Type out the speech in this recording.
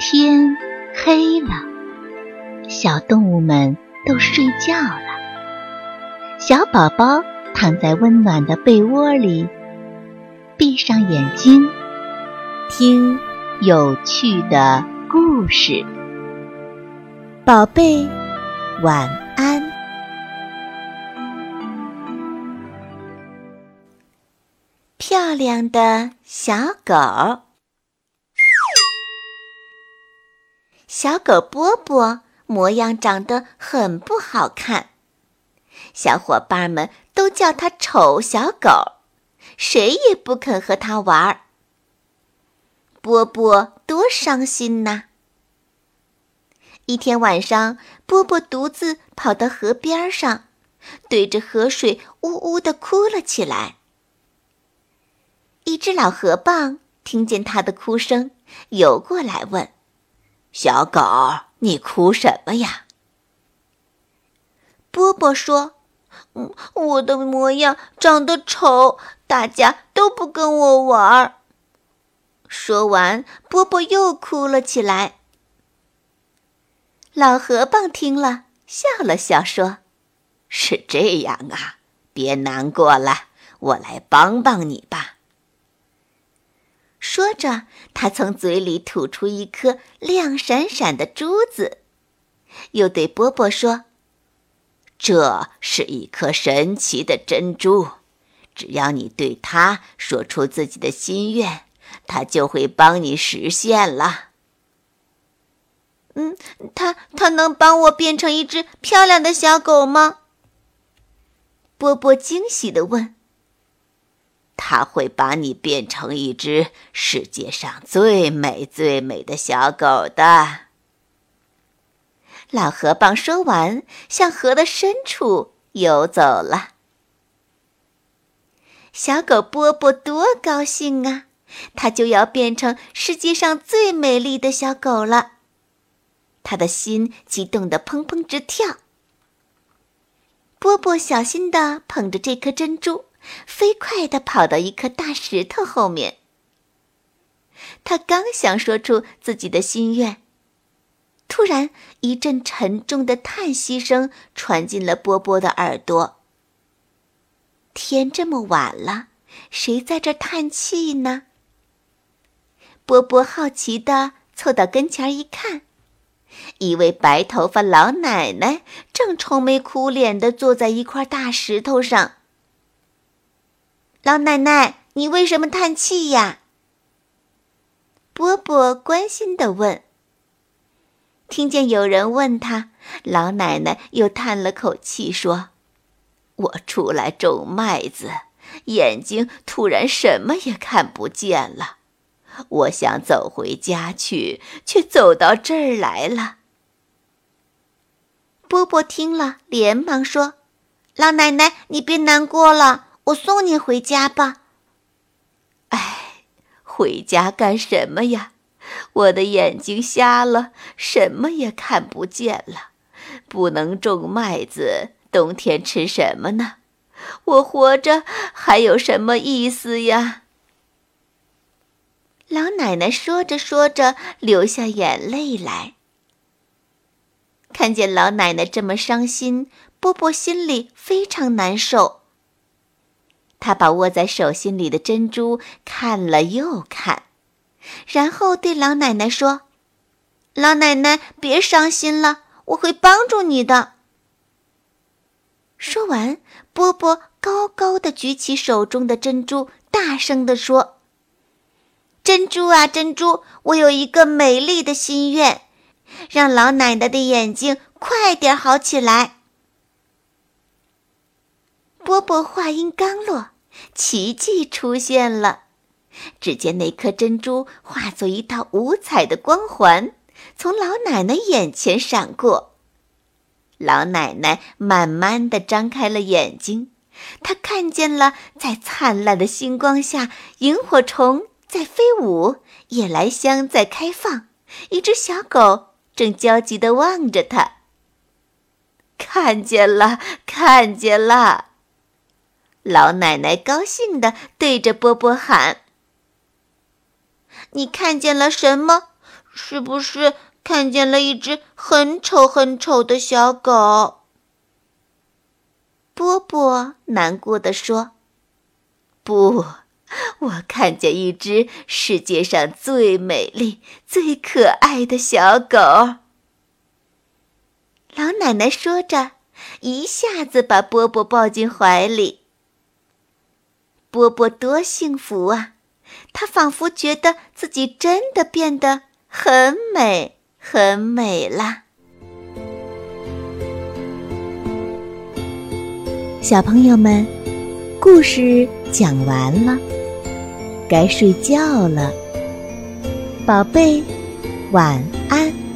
天黑了，小动物们都睡觉了。小宝宝躺在温暖的被窝里，闭上眼睛，听有趣的故事。宝贝，晚安。漂亮的小狗。小狗波波模样长得很不好看，小伙伴们都叫它丑小狗，谁也不肯和它玩儿。波波多伤心呐！一天晚上，波波独自跑到河边上，对着河水呜呜地哭了起来。一只老河蚌听见他的哭声，游过来问。小狗，你哭什么呀？波波说：“嗯，我的模样长得丑，大家都不跟我玩。”说完，波波又哭了起来。老河蚌听了，笑了笑说：“是这样啊，别难过了，我来帮帮你吧。”说着，他从嘴里吐出一颗亮闪闪的珠子，又对波波说：“这是一颗神奇的珍珠，只要你对它说出自己的心愿，它就会帮你实现了。”嗯，它它能帮我变成一只漂亮的小狗吗？波波惊喜地问。他会把你变成一只世界上最美最美的小狗的。老河蚌说完，向河的深处游走了。小狗波波多高兴啊！它就要变成世界上最美丽的小狗了。他的心激动得砰砰直跳。波波小心地捧着这颗珍珠。飞快地跑到一颗大石头后面。他刚想说出自己的心愿，突然一阵沉重的叹息声传进了波波的耳朵。天这么晚了，谁在这叹气呢？波波好奇地凑到跟前一看，一位白头发老奶奶正愁眉苦脸地坐在一块大石头上。老奶奶，你为什么叹气呀？波波关心地问。听见有人问他，老奶奶又叹了口气说：“我出来种麦子，眼睛突然什么也看不见了。我想走回家去，却走到这儿来了。”波波听了，连忙说：“老奶奶，你别难过了。”我送你回家吧。哎，回家干什么呀？我的眼睛瞎了，什么也看不见了。不能种麦子，冬天吃什么呢？我活着还有什么意思呀？老奶奶说着说着，流下眼泪来。看见老奶奶这么伤心，波波心里非常难受。他把握在手心里的珍珠看了又看，然后对老奶奶说：“老奶奶，别伤心了，我会帮助你的。”说完，波波高高的举起手中的珍珠，大声地说：“珍珠啊，珍珠，我有一个美丽的心愿，让老奶奶的眼睛快点好起来。”波话音刚落，奇迹出现了。只见那颗珍珠化作一道五彩的光环，从老奶奶眼前闪过。老奶奶慢慢的张开了眼睛，她看见了在灿烂的星光下，萤火虫在飞舞，夜来香在开放，一只小狗正焦急地望着她。看见了，看见了。老奶奶高兴地对着波波喊：“你看见了什么？是不是看见了一只很丑很丑的小狗？波波难过的说：“不，我看见一只世界上最美丽、最可爱的小狗。”老奶奶说着，一下子把波波抱进怀里。波波多幸福啊！他仿佛觉得自己真的变得很美，很美啦。小朋友们，故事讲完了，该睡觉了，宝贝，晚安。